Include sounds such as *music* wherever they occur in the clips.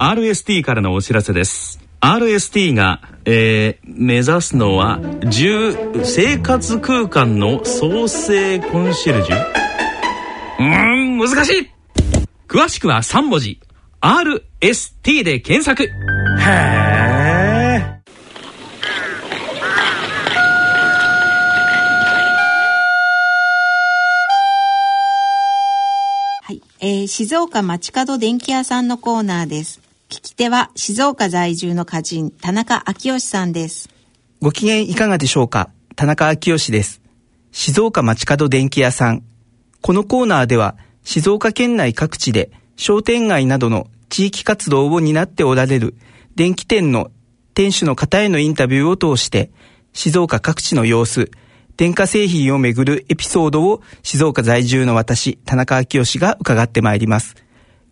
RST からのお知らせです。RST が、えー、目指すのは10生活空間の創生コンシェルジュ？うーん難しい。詳しくは3文字。RST で検索。へえはい、えー、静岡町角電気屋さんのコーナーです。聞き手は静岡在住の歌人、田中昭義さんです。ご機嫌いかがでしょうか？田中昭義です。静岡町角電気屋さん。このコーナーでは、静岡県内各地で商店街などの地域活動を担っておられる電気店の店主の方へのインタビューを通して、静岡各地の様子、電化製品をめぐるエピソードを静岡在住の私、田中昭義が伺ってまいります。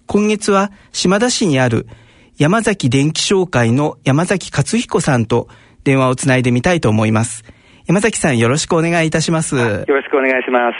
今月は島田市にある山崎電気商会の山崎勝彦さんと電話をつないでみたいと思います。山崎さんよろしくお願いいたします。よろしくお願いします。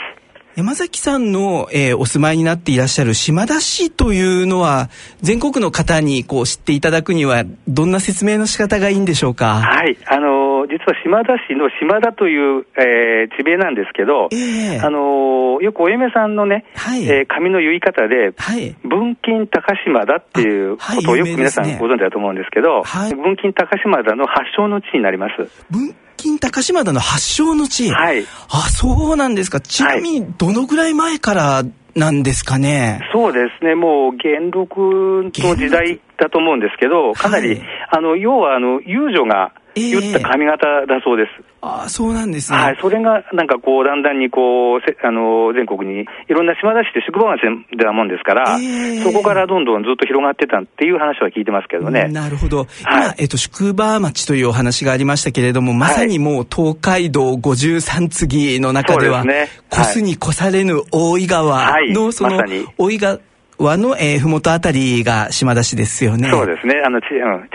山崎さんの、えー、お住まいになっていらっしゃる島田市というのは、全国の方にこう知っていただくには、どんな説明の仕方がいいんでしょうか？はい。あのー、実は島田市の島田という、えー、地名なんですけど、えー、あのー、よくお嫁さんのね、はい、えー、髪の結い方で、はい、文金高島田っていうことをよく皆さんご存知だと思うんですけど、はい、文金高島田の発祥の地になります。文金高島田の発祥の地？はい。あ、そうなんですか。ちなみに、どのぐらい前からなんですかね？そうですね。もう、元禄の時代だと思うんですけど、かなり、はい、あの、要は、あの、遊女が、言った髪型だそうです。えー、ああ、そうなんですね。はい、それがなんかこう、だんだんにこう、あの、全国に、いろんな島田市って宿場町でなもんですから、えー、そこからどんどんずっと広がってたっていう話は聞いてますけどね。なるほど。はい、今、えっと、宿場町というお話がありましたけれども、まさにもう東海道53次の中では、ね、越すに越されぬ大井川の、その、大井川、和の、えー、ふもとあたりが島田市ですよね。そうですね。あの、地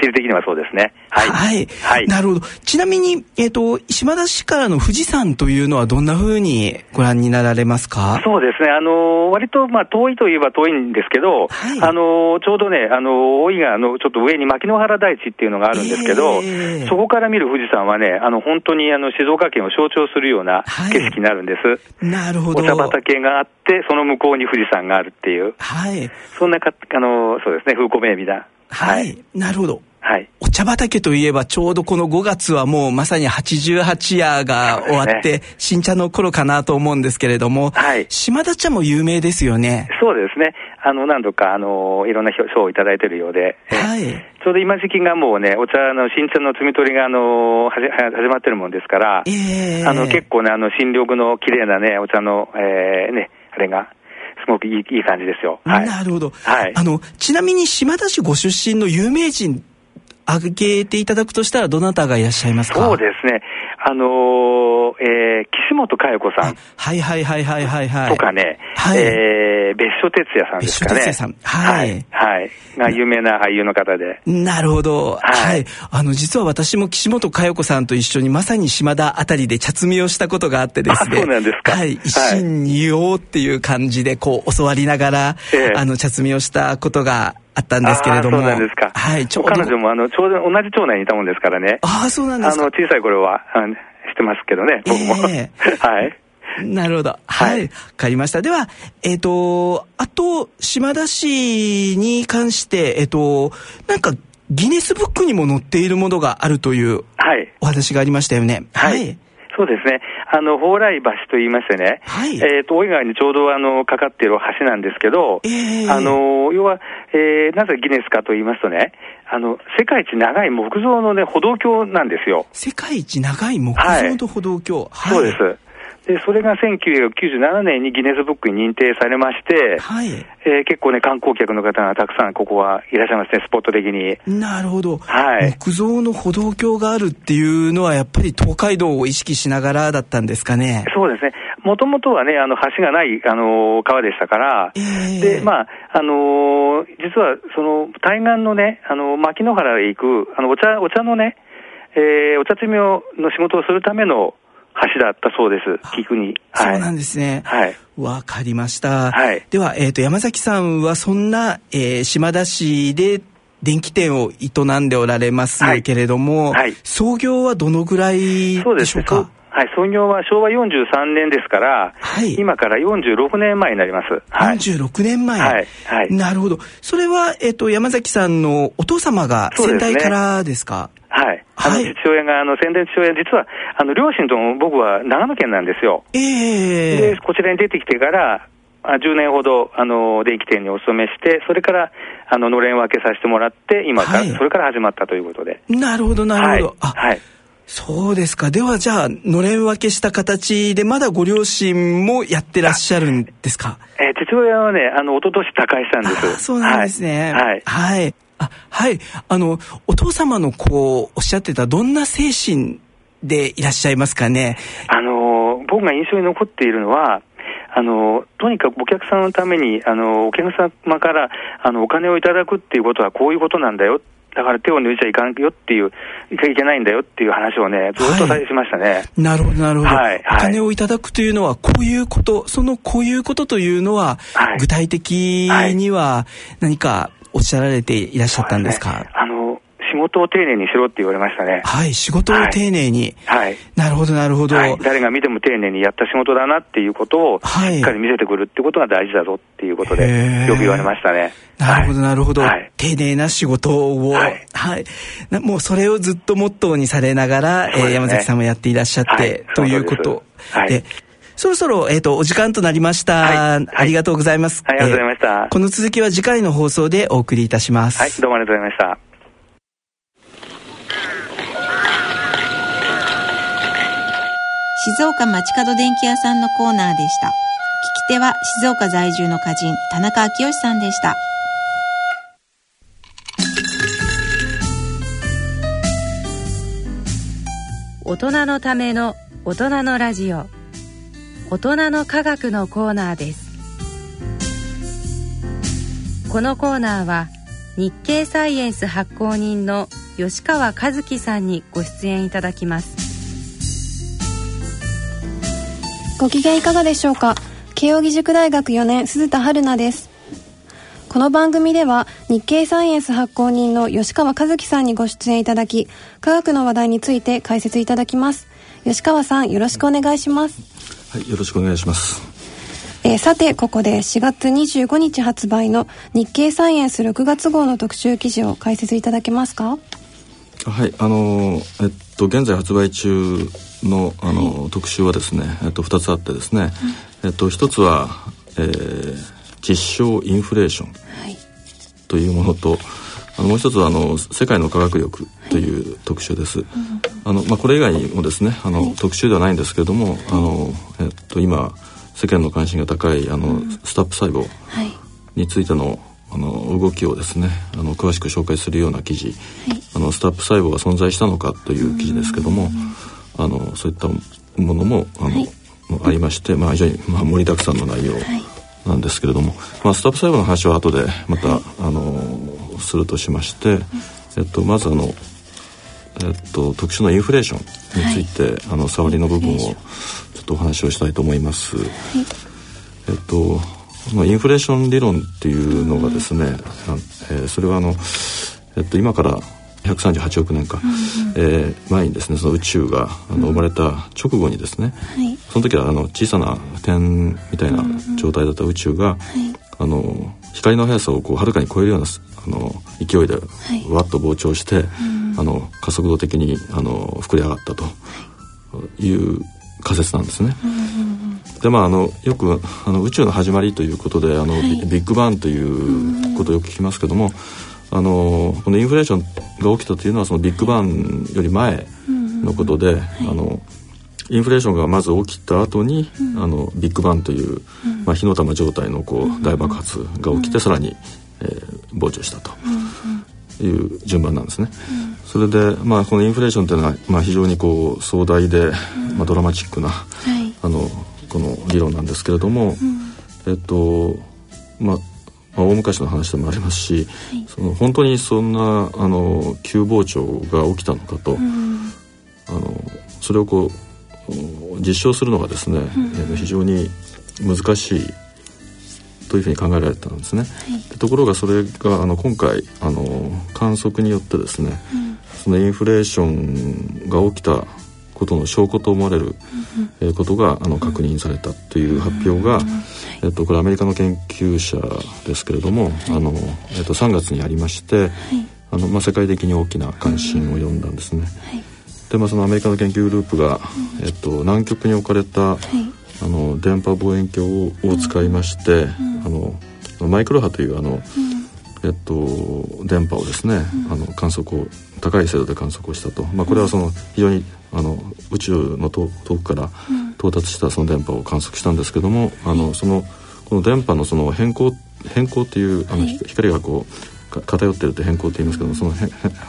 理的にはそうですね。はい。はい。はい、なるほど。ちなみに、えっ、ー、と、島田市からの富士山というのはどんなふうにご覧になられますか？そうですね。あの、割と、まあ、遠いといえば遠いんですけど、はい、あの、ちょうどね、あの、大井川のちょっと上に牧之原大地っていうのがあるんですけど、えー、そこから見る富士山はね、あの、本当にあの、静岡県を象徴するような景色になるんです。はい、なるほど。お茶畑があって、その向こうに富士山があるっていう。はい。はい。そんなか、あの、そうですね、風光明媚な。はい。なるほど。はい。お茶畑といえばちょうどこの5月はもうまさに88夜が終わって、新茶の頃かなと思うんですけれども、はい。島田茶も有名ですよね。そうですね。あの、何度か、あの、いろんな賞をいただいてるようで、はい。ちょうど今時期がもうね、お茶の新茶の摘み取りが、あの、はじ始まってるもんですから、えー、あの、結構ね、あの、新緑の綺麗なね、お茶の、えー、ね、あれが、すごくいいいい感じですよ。はい、なるほど。はい。あの、ちなみに島田市ご出身の有名人、挙げていただくとしたら、どなたがいらっしゃいますか？そうですね。あのー、えー、岸本佳代子さん。はいはいはいはいはいはい。とかね、はい、えー、別所哲也さんですかね。別所哲也さん。はい。はい。が有名な俳優の方で。なるほど。はい。あの、実は私も岸本佳代子さんと一緒にまさに島田あたりで茶摘みをしたことがあってですね。そうなんですか。はい。一心二用っていう感じで、こう、教わりながら、えあの、茶摘みをしたことがあったんですけれども。そうなんですか。はい、ちょうど。彼女も、あの、ちょうど同じ町内にいたもんですからね。ああ、そうなんですか。あの、小さい頃は、してますけどね、僕も。えー、はい。なるほど。はい。わ、かりました。では、えっ、ー、と、あと、島田市に関して、えっ、ー、と、なんか、ギネスブックにも載っているものがあるという、はい。お話がありましたよね。はい、はいそうですね。あの、蓬莱橋と言いましてね、はい、えっ、ー、と、大井川にちょうどあの、かかっている橋なんですけど、えー、あの、要は、えー、なぜギネスかと言いますとね、あの、世界一長い木造のね、歩道橋なんですよ。世界一長い木造の歩道橋、はい、そうです。で、それが1997年にギネスブックに認定されまして、はい。えー、結構ね、観光客の方がたくさんここはいらっしゃいますね、スポット的に。なるほど。はい。木造の歩道橋があるっていうのは、やっぱり東海道を意識しながらだったんですかね。そうですね。もともとはね、あの、橋がない、あの、川でしたから、えー、で、まあ、あの実は、その、対岸のね、あの、牧之原へ行く、あの、お茶、お茶のね、えー、お茶摘みの仕事をするための、橋だったそうです、菊に。そうなんですね。はい。わかりました。はい。では、えっ、ー、と、山崎さんはそんな、えー、島田市で電気店を営んでおられますけれども、はいはい、創業はどのぐらいでしょうか？はい、創業は昭和43年ですから、はい、今から46年前になります。はい、46年前、はいはい、なるほど。それは、えっ、ー、と、山崎さんのお父様が先代からですか？はい。あの、父親が、あの、先代父親、実は、あの、両親とも僕は長野県なんですよ。ええー、で、こちらに出てきてから、あ10年ほど、あの、電気店にお勤めして、それから、あの、のれん分けさせてもらって、今から、はい、それから始まったということで。なるほど、なるほど。はい。はいそうですか。ではじゃあ、のれん分けした形で、まだご両親もやってらっしゃるんですか？えー、父親はね、あの、一昨年他界したんです。そうなんですね。はい。はい。あ、はい。あの、お父様のこう、おっしゃってた、どんな精神でいらっしゃいますかね？あの、僕が印象に残っているのは、あの、とにかくお客さんのために、あの、お客様から、あの、お金をいただくっていうことはこういうことなんだよだから手を抜いちゃいかんよっていう、いけいけないんだよっていう話をね、ずっとしましたね。はい、なるほど、なるほど。はい。お金をいただくというのは、こういうこと、そのこういうことというのは、はい、具体的には何かおっしゃられていらっしゃったんですか、ね、あの、仕事を丁寧にしろって言われましたね。はい、仕事を丁寧に。はい。なるほど、なるほど、はい。誰が見ても丁寧にやった仕事だなっていうことを、しっかり見せてくるってことが大事だぞっていうことで、よく言われましたね。なるほど、なるほど、はい。丁寧な仕事を、はい。はい、もうそれをずっとモットーにされながら、ね、えー、山崎さんもやっていらっしゃって、はい、ということ。はい。でそろそろ、えっ、ー、と、お時間となりました、はい。ありがとうございます。ありがとうございました、えー、この続きは次回の放送でお送りいたします。はい、どうもありがとうございました。静岡町角電気屋さんのコーナーでした。聞き手は静岡在住の歌人、田中昭義さんでした。大人のための大人のラジオ大人の科学のコーナーですこのコーナーは日経サイエンス発行人の吉川和樹さんにご出演いただきますご機嫌いかがでしょうか？慶應義塾大学4年鈴田春奈です。この番組では日経サイエンス発行人の吉川和樹さんにご出演いただき科学の話題について解説いただきます。吉川さんよろしくお願いします。はいよろしくお願いします。えー、さてここで4月25日発売の日経サイエンス6月号の特集記事を解説いただけますか？はいあのー、えっと現在発売中のあの、はい、特集はですね、えっと、2つあってですね、うん、えっと、1つは、えー、実証インフレーションというものと、あのもう一つはあの世界の科学力という特集です。はい、あのまあこれ以外にもですねあの、はい、特集ではないんですけれども、あのえっと今世間の関心が高いあの、うん、スタップ細胞についてのあの動きをですねあの詳しく紹介するような記事、あのスタップ細胞が存在したのかという記事ですけども。うんあのそういったものもあの、はい、ありまして、まあ、非常に、まあ、盛りだくさんの内容なんですけれども、まあ、スタッフ細胞の話は後でまた、あのするとしまして、えっと、まずあの、えっと、特殊なインフレーションについて、あの触りの部分をちょっとお話をしたいと思います。えっとまあ、インフレーション理論っていうのがですね、えー、それはあの、えっと、今から138億年か、うんうん、えー、前にですねその宇宙があの生まれた直後にですね、うん、その時はあの小さな点みたいな状態だった宇宙が、うんうん、あの光の速さをこうはるかに超えるようなあの勢いでわっと膨張して、はい、あの加速度的にあの膨れ上がったとい。う仮説なんですね。でまああのよくあの宇宙の始まりということであの、はい、ビッグバンということをよく聞きますけども。あのこのインフレーションが起きたというのはそのビッグバンより前のことで、あのインフレーションがまず起きた後に、うん、あのビッグバンという、まあ、火の玉状態のこう大爆発が起きて、さらに、えー、膨張したという順番なんですね。それで、まあ、このインフレーションというのは、まあ、非常にこう壮大で、まあ、ドラマチックな、はい、あのこの理論なんですけれども、えっとまあまあ、大昔の話でもありますし、はい、その本当にそんなあの急膨張が起きたのかと、うん、あのそれをこう実証するのがですね、うん、非常に難しいというふうに考えられたんですね、はい、ところがそれがあの今回あの観測によってですね、うん、そのインフレーションが起きたことの証拠と思われる、ことがあの確認されたという発表が、うん、えっと、これアメリカの研究者ですけれども、はい、あのえっと、3月にありまして、はい、あのまあ、世界的に大きな関心を呼んだんですね。でまあ、そのアメリカの研究グループが、えっと、南極に置かれた、あの電波望遠鏡を使いまして、あのマイクロ波というあの、えっと、電波をですね、あの観測を高い精度で観測をしたと、まあ、これはその非常にあの宇宙の遠くから到達したその電波を観測したんですけども、あのそのこの電波のその変更変更っていうあの、光がこう偏ってるって変更って言いますけどそのへ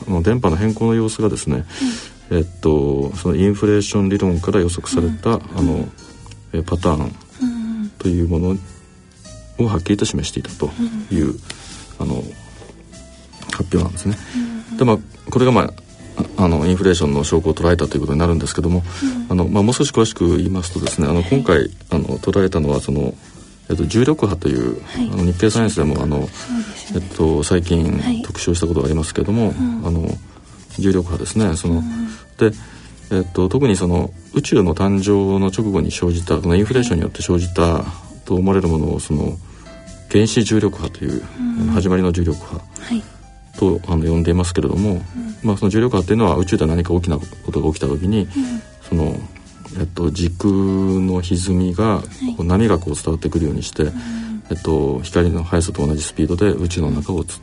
の電波の変更の様子がですね、えっと、そのインフレーション理論から予測された、あのパターンというものをはっきりと示していたという、あの発表なんですね。でまあこれがまああのインフレーションの証拠を捉えたということになるんですけども、あのまあ、もう少し詳しく言いますとですねあの今回あの捉えたのはその、えっと、重力波という、はい、あの日経サイエンスでもあの、ね、えっと、最近特集したことがありますけれども、はい、あの重力波ですねその、でえっと、特にその宇宙の誕生の直後に生じたこのインフレーションによって生じたと思われるものをその原子重力波という、うん、始まりの重力波と、あの呼んでいますけれども、うん、まあ、その重力波っていうのは宇宙で何か大きなことが起きた時に、うん、その、えっと、時空の歪みが、こう波がこう伝わってくるようにして、えっと、光の速さと同じスピードで宇宙の中を伝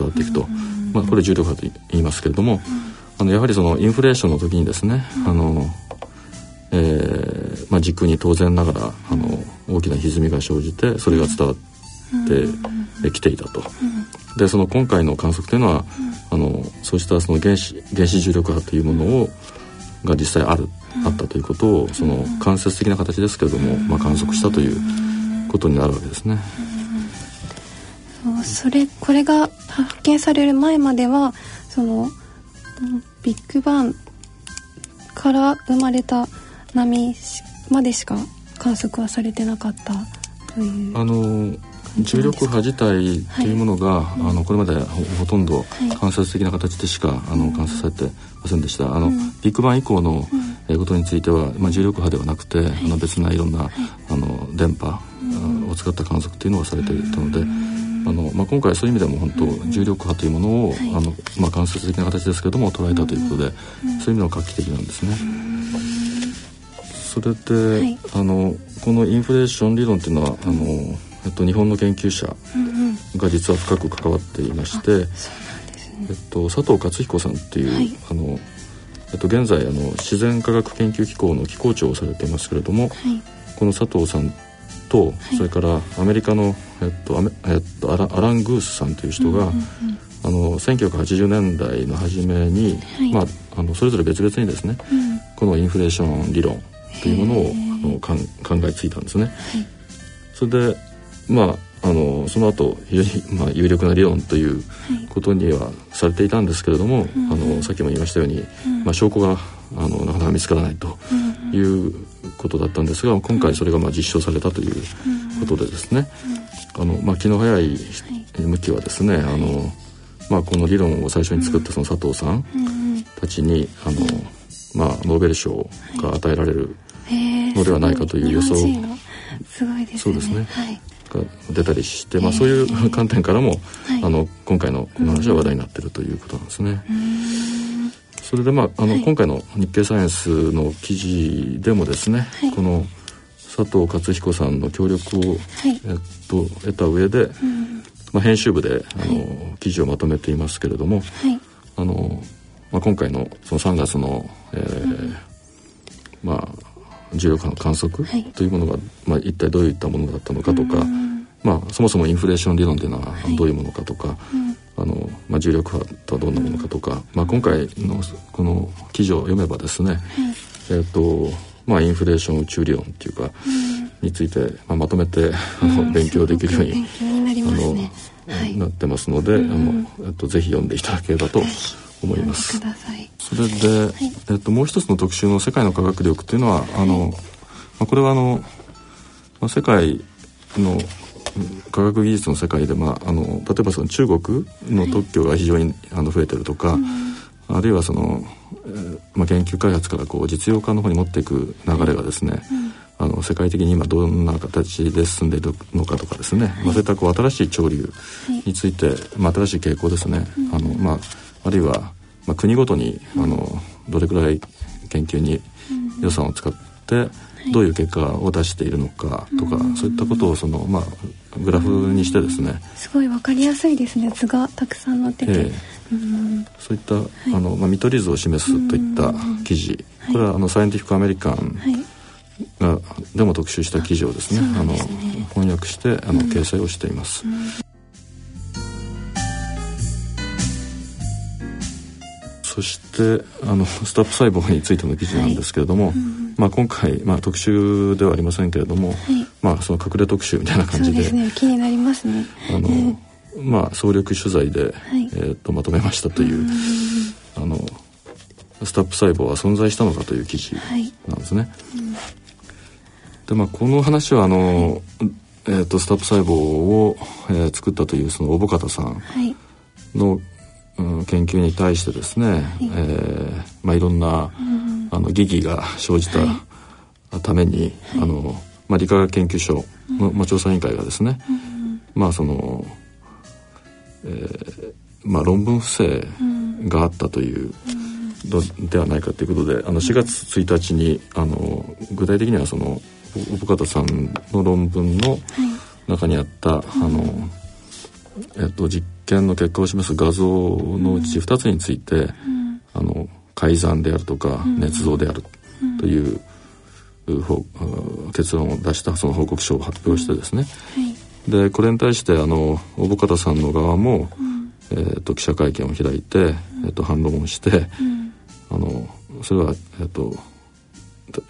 わっていくと、まあ、これ重力波と言いますけれども。あのやはりそのインフレーションの時にですね、あのえーまあ、時空に当然ながらあの大きな歪みが生じてそれが伝わってきていたと。でその今回の観測というのは、あのそうしたその原子原子重力波というものをが実際ある、あったということをその間接的な形ですけれども、まあ、観測したということになるわけですね。それこれが発見される前まではそのビッグバンから生まれた波までしか観測はされてなかったという。あの重力波自体というものが、はい、あのこれまでほとんど間接的な形でしか、はい、あの観察されてませんでした。あの、うん、ビッグバン以降の、うん、ことについては、まあ、重力波ではなくて、はい、あの別ないろんな、あの電波、を使った観測というのがされていたので。あの、まあ、今回そういう意味でも本当重力波というものを、あのまあ、間接的な形ですけども捉えたということで、そういう意味でも画期的なんですね。それで、はい、あのこのインフレーション理論っていうのはあの、えっと、日本の研究者が実は深く関わっていまして、えっと、佐藤勝彦さんっていう、はい、あのえっと、現在あの自然科学研究機構の機構長をされていますけれども、はい、この佐藤さんと、はい、それからアメリカの、えっとえっと、アラアラン・グースさんという人が、うんうんうん、あの1980年代の初めに、はい、まあ、あのそれぞれ別々にですね、うん、このインフレーション理論というものをあの考えついたんですね。はい、それでまああのその後非常に、まあ、有力な理論ということにはされていたんですけれども、あのさっきも言いましたように、まあ、証拠があのなかなか見つからないということだったんですが今回それがまあ実証されたということでですね、あのまあ、気の早い向きはですね、あのまあ、この理論を最初に作ったその佐藤さんたちにあの、まあ、ノーベル賞が与えられるのではないかという予想、すごいですね。そうですね、はいが出たりして、まあ、そういう *laughs* 観点からも、あの今回のこの話は話題になってるということなんですね。それでまああの、はい、今回の日経サイエンスの記事でもですね、はい、この佐藤勝彦さんの協力を、はい、えっと、得た上で、うん、まあ、編集部であの、記事をまとめていますけれども、あのまあ、今回のその3月の、えー、うん、まあ重力波の観測というものが、まあ、一体どういったものだったのかとか、うん、まあ、そもそもインフレーション理論というのはどういうものかとか、あの、まあ、重力波とはどんなものかとか、まあ、今回のこの記事を読めばですね、えっ、ー、とまあインフレーション宇宙理論っていうか、について、まあ、まとめてあの、勉強できるようにな、ね。はい、なってますので、あのえっと、ぜひ読んでいただければと思います。それで、はい、えっと、もう一つの特集の「世界の科学力」っていうのはあの、まあ、これはあの、まあ、世界の科学技術の世界で、まあ、あの例えばその中国の特許が非常に、あの増えてるとか、あるいはその、えーまあ、研究開発からこう実用化の方に持っていく流れがですね、あの世界的に今どんな形で進んでいるのかとかですね、はい、まあ、そういったこう新しい潮流について、はい、まあ、新しい傾向ですね、うん、あのまあ、あるいは、まあ、国ごとに、あのどれくらい研究に予算を使って、どういう結果を出しているのかとか、そういったことをその、まあ、グラフにしてですね、すごい分かりやすいですね。図がたくさん載ってて、えー、そういった、あのまあ、見取り図を示すといった記事、これはあのサイエンティフィック・アメリカン、がでも特集した記事をですね、ね、あの翻訳してあの、掲載をしています。そしてあのスタップ細胞についての記事なんですけれども、はい。まあ、今回、まあ、特集ではありませんけれども、はい、まあ、その隠れ特集みたいな感じで、ね、気になりますね。あの、まあ、総力取材で、はい、えー、とまとめましたというあのスタップ細胞は存在したのかという記事なんですね。でまあこの話はあの、はい、えーと、スタップ細胞を、えー、作ったというその小保方さんの、はいうん、研究に対してですね、はい。えーまあ、いろんな、うん、あの疑義が生じたために、はい、あのまあ、理化学研究所の、まあ、調査委員会がですね、うん、まあその、えーまあ、論文不正があったという、のではないかということであの4月1日にあの具体的にはその小方さんの論文の中にあった、はい、あの、えっと、実験の結果を示す画像のうち2つについて、うん、あの改ざんであるとか捏造であるという、うん、結論を出したその報告書を発表してですね、うん。はい、でこれに対してあの小方さんの側も、えーと、記者会見を開いて、えーと、反論をして、あのそれは、えーと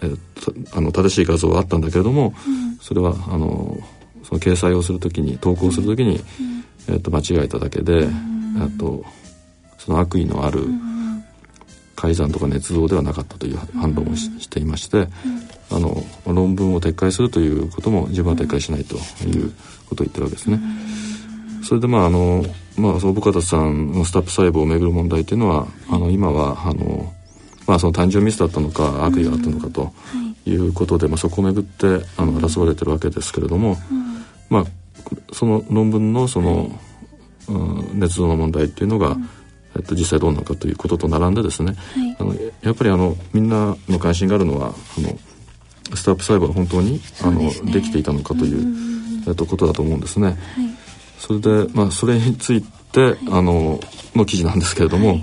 えー、あの正しい画像はあったんだけれども、うん、それはあのその掲載をするときに投稿するときに、うん、えーと、間違えただけで、うん、とその悪意のある改ざんとか捏造ではなかったという反論をし,、ていまして、あの論文を撤回するということも自分は撤回しないということを言ってるわけですね。それでまああのまあ、総部方さんのスタップ細胞をめぐる問題というのはあの今はあのまあ、その誕生ミスだったのか悪意があったのかとい。うことで、まあ、そこをめぐってあの争われてるわけですけれども、まあ、その論文のその、うん、捏造の問題っていうのが、えっと、実際どうなのかということと並んでですね、あのやっぱりあのみんなの関心があるのはあのスタップ細胞が本当にあのできていたのかという、えっと、ことだと思うんですね。それで、まあ、それについて、あのの記事なんですけれども、はい、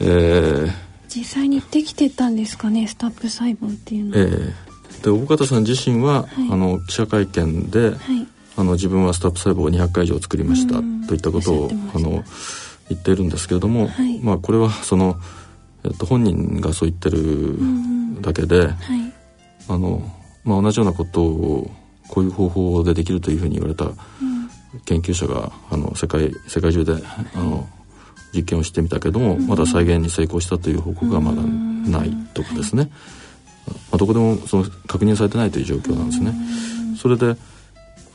えー実際にできてたんですかねスタップ細胞っていうのは。えー、で大方さん自身は、はい、あの記者会見で、はい、あの自分はスタップ細胞を200回以上作りましたといったことをあの言っているんですけれども、はい、まあこれはその、えっと、本人がそう言ってるだけで、あのまあ、同じようなことをこういう方法でできるというふうに言われた研究者があの世界世界中であの実験をしてみたけども、まだ再現に成功したという報告がまだないとかですね、まあ、どこでもその確認されてないという状況なんですね。それで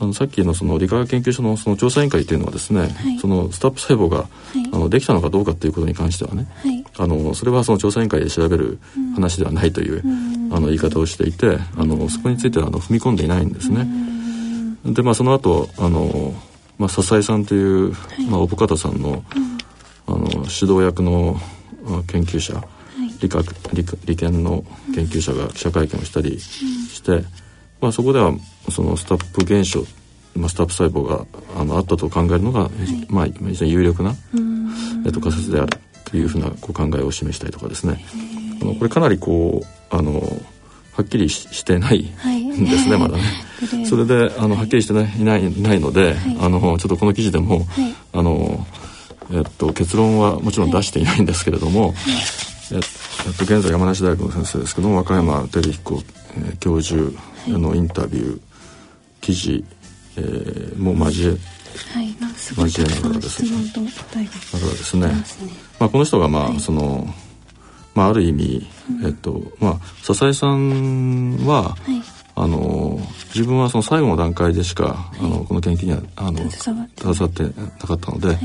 あのさっきのその理化学研究所のその調査委員会というのはですね、はい、そのスタップ細胞が、はい、あのできたのかどうかということに関してはね、はい、あのそれはその調査委員会で調べる話ではないという、あの言い方をしていてあのそこについてはあの踏み込んでいないんですね。でまあその後あのまあ笹井さんという、まあ、小保方さんの、あの指導役の研究者、はい、理科理理研の研究者が記者会見をしたりして、うん、まあ、そこではそのスタップ現象、まあ、スタップ細胞があのあったと考えるのが、はい、まあ、非常に有力な、えっと、仮説であるというふうなこう考えを示したりとかですね。あのこれかなりこうあの *laughs* はっきりしてないんですね、はい、まだね。それであのはっきりしてないないないので、はい、あのちょっとこの記事でも、あのえっと、結論はもちろん出していないんですけれども、えっと、現在山梨大学の先生ですけども和歌山照彦、えー、教授のインタビュー、記事、えー、も交えはい、交えながらですね。だからですね、まあ、この人がまあ、はい、その、まあ、ある意味、えっと、まあ、笹井さんは、はい、あの自分はその最後の段階でしか、あのこの研究にはあの携わってなかったので、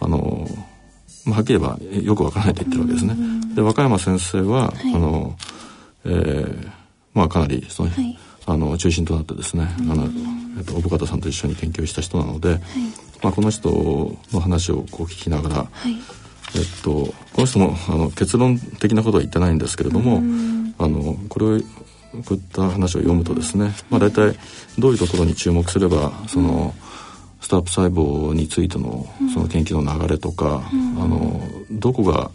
あのまあ、はっきり言えばよくわからないと言ってるわけですね。で和歌山先生は、あのえー、まあかなりその、あの中心となってですね、あのえっと、小方さんと一緒に研究した人なので、まあ、この人の話をこう聞きながら、えっと、この人もあの結論的なことは言ってないんですけれども、あのこれをこういった話を読むとですね、まあ、大体どういうところに注目すればその、スタープ細胞についてのその研究の流れとか、あのどこが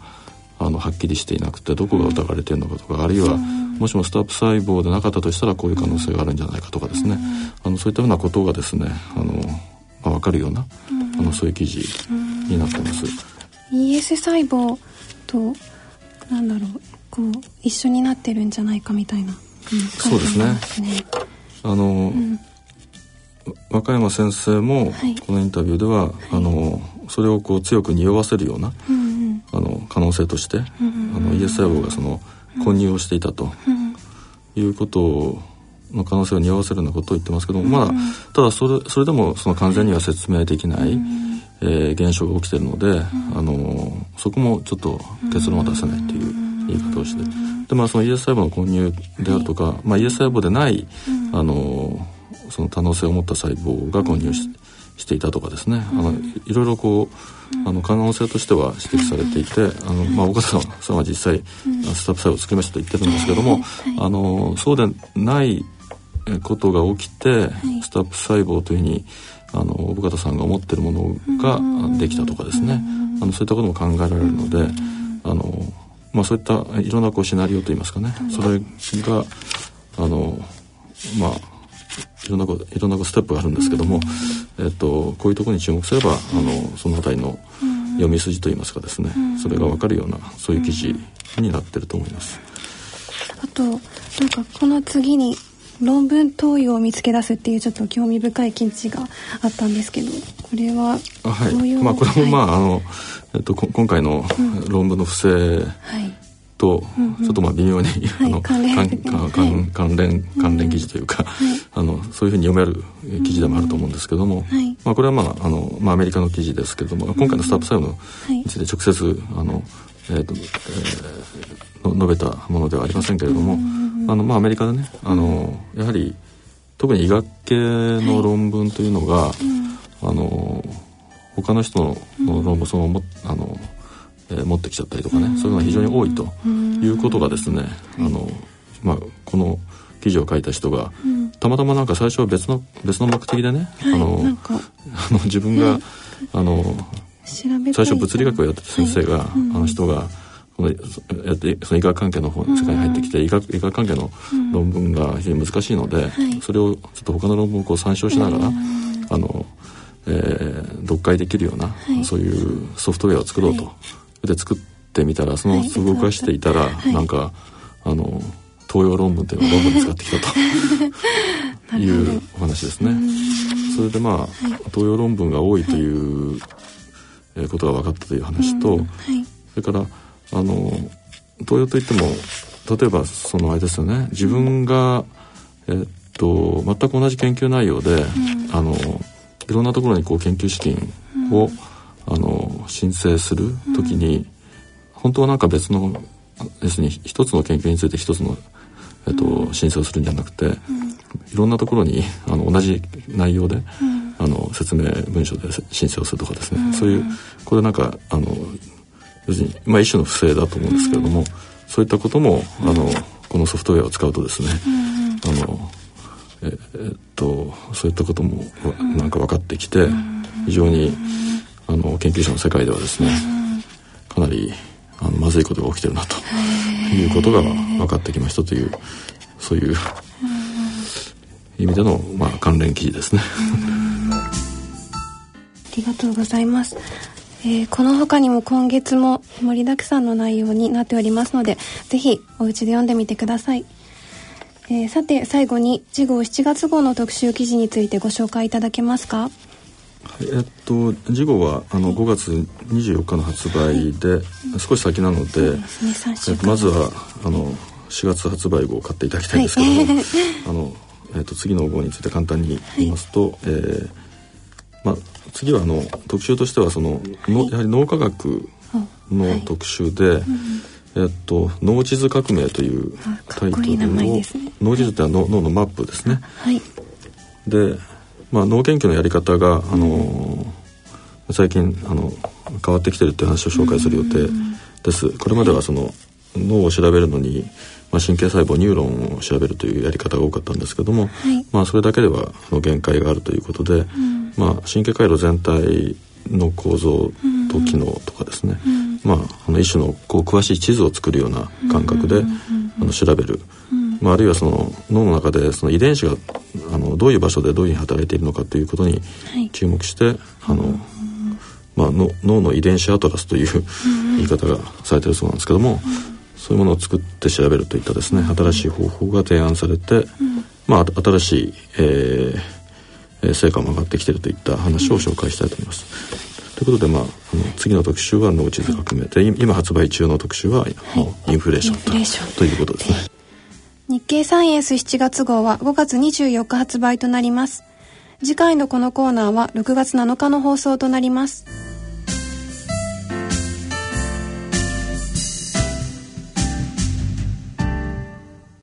あのはっきりしていなくてどこが疑われているのかとかあるいはもしもスタープ細胞でなかったとしたらこういう可能性があるんじゃないかとかですね、あのそういったようなことがですねあの、まあ、分かるような、あのそういう記事になってます。ES 細胞となんだろうこう一緒になってるんじゃないかみたいな、うん、そうですね。あの、うん、和歌山先生もこのインタビューでは、はい、あのそれをこう強く匂わせるような、うんうん、あの可能性として、うん。うん、あの ES 細胞がその混入をしていたと、いうことの可能性を匂わせるようなことを言ってますけども、まだただそれそれでもその完全には説明できない、えー、現象が起きてるので、あのそこもちょっと結論を出せないという言い方をして、でまあその ES 細胞の混入であるとか、まあ、ES 細胞でない、あのその多能性を持った細胞が混入し,、していたとかですね、あのいろいろこうあの可能性としては指摘されていて、あのまあ、岡田さんは実際、スタッフ細胞を作りましたと言ってるんですけども、あのそうでないことが起きて、スタップ細胞というふうにあの小方さんが思ってるものができたとかですね、あのそういったことも考えられるので、あのまあ、そういったいろんなこうシナリオといいますかね、それがあのまあいろんなこといろんなステップがあるんですけども、えっと、こういうところに注目すればあのその辺りの読み筋といいますかですね、それが分かるようなそういう記事になってると思います。あとなんかこの次に論文投与を見つけ出すっていうちょっと興味深い記事があったんですけどこれはどういう、はい、まあこれもまあ、はい、あの、えっと、今回の論文の不正と、ちょっとまあ微妙に、あの関連。関連関連記事というか、あのそういうふうに読める記事でもあると思うんですけども、まあ、これはまああの、まあ、アメリカの記事ですけれども今回のスタップ細胞について直接あの、えーとえー、述べたものではありませんけれども、あのまあ、アメリカでねあの、やはり特に医学系の論文というのが、はい、あの他の人の論文そのもあの、えー、持ってきちゃったりとかね、そういうのが非常に多いということがですね、あのまあ、この記事を書いた人が、たまたまなんか最初は別の別の目的でね、はい、あの *laughs* あの自分が、あの最初物理学をやってた先生が、はい、あの人が。このやってその医学関係の方世界に入ってきて、医学医学関係の論文が非常に難しいので、それをちょっと他の論文をこう参照しながら、あの、えー、読解できるような、そういうソフトウェアを作ろうと、で作ってみたらその動かしていたら、なんかあの東洋論文っていうのを論文に使ってきたと。*laughs* *laughs* いうお話ですね。それでまあ、東洋論文が多いということが分かったという話と、それからあの東洋といっても例えばそのあれですよね。自分が、えっと全く同じ研究内容で、うん、あのいろんなところにこう研究資金を、うん、あの申請する時に、うん、本当はなんか別の要す一つの研究について一つの、えっと、申請をするんじゃなくて、いろんなところにあの同じ内容で、あの説明文書で申請をするとかですね、そういうこれなんかあの要するに、まあ、一種の不正だと思うんですけれども、うん、そういったこともあのこのソフトウェアを使うとですね、うん、あのえー、っとそういったこともなんか分かってきて非常にあの研究者の世界ではですねかなりあのまずいことが起きてるなということが分かってきましたというそういう意味での、まあ、関連記事ですね。ありがとうございます。えー、この他にも今月も盛りだくさんの内容になっておりますので、ぜひお家で読んでみてください。えー、さて最後に次号7月号の特集記事についてご紹介いただけますか？はい、えっと次号はあの5月24日の発売で、はい、少し先なので、ね、えっと、まずはあの4月発売号を買っていただきたいんですけども、はい、あのえーと、次の号について簡単に言いますと、はい、えー、まあ、次はあの特集としてはその、のやはり脳科学の特集で、はい、えっと、脳地図革命というタイトルの、ね、脳地図ってのは脳のマップですね。はい、で、まあ、脳研究のやり方が、あの最近あの変わってきてるっていう話を紹介する予定です。これまではその、脳を調べるのに、まあ、神経細胞ニューロンを調べるというやり方が多かったんですけども、はい、まあ、それだけでは限界があるということで、うん、まあ、神経回路全体の構造と機能とかですね、うん、まあ、あの一種のこう詳しい地図を作るような感覚で、あの調べる、まあ、あるいはその脳の中でその遺伝子があのどういう場所でどういうふうに働いているのかということに注目して、はい、あのまあ、脳の遺伝子アトラスという言い方がされてるそうなんですけども、そういうものを作って調べるといったですね新しい方法が提案されて、まあ、新しい、えー、成果も上がってきているといった話を紹介したいと思います。ということで、まあ、あの次の特集は脳地図革命で、今発売中の特集は、インフレーションということですね。日経サイエンス7月号は5月24日発売となります。次回のこのコーナーは6月7日の放送となります。